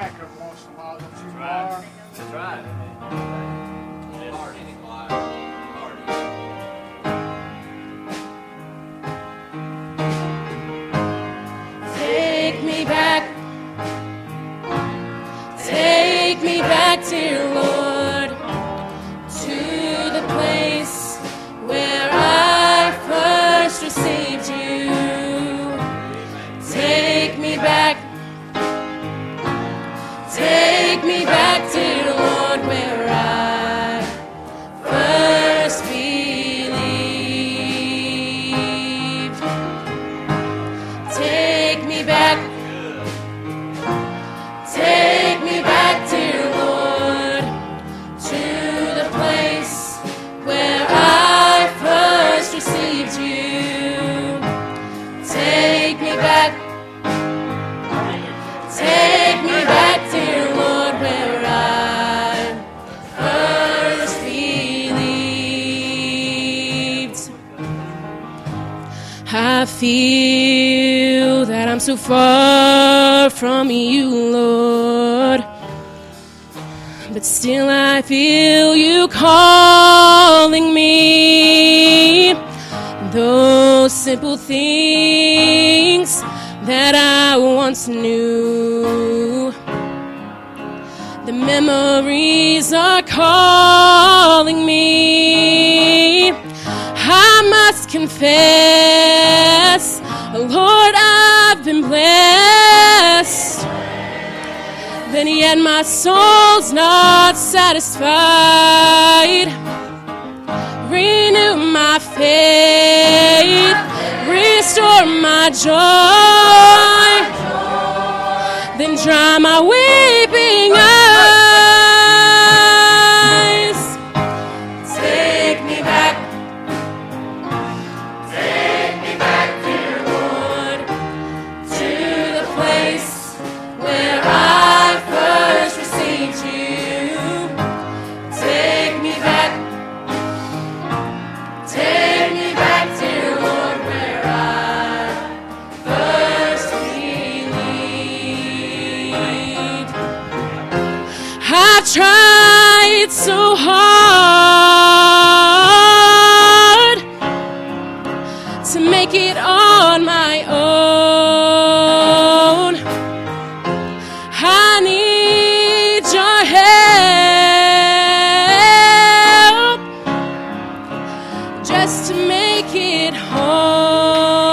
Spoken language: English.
whack every once in a while, don't you, Mar? That's right. Take me back. Take me back, dear Lord, Take me back, feel that I'm so far from you, Lord. But still, I feel you calling me. Those simple things that I once knew. The memories are calling me. I must confess, Lord, I've been blessed. Then yet my soul's not satisfied. Renew my faith, restore my joy, then dry my weeping to make it on my own. I need your help just to make it home.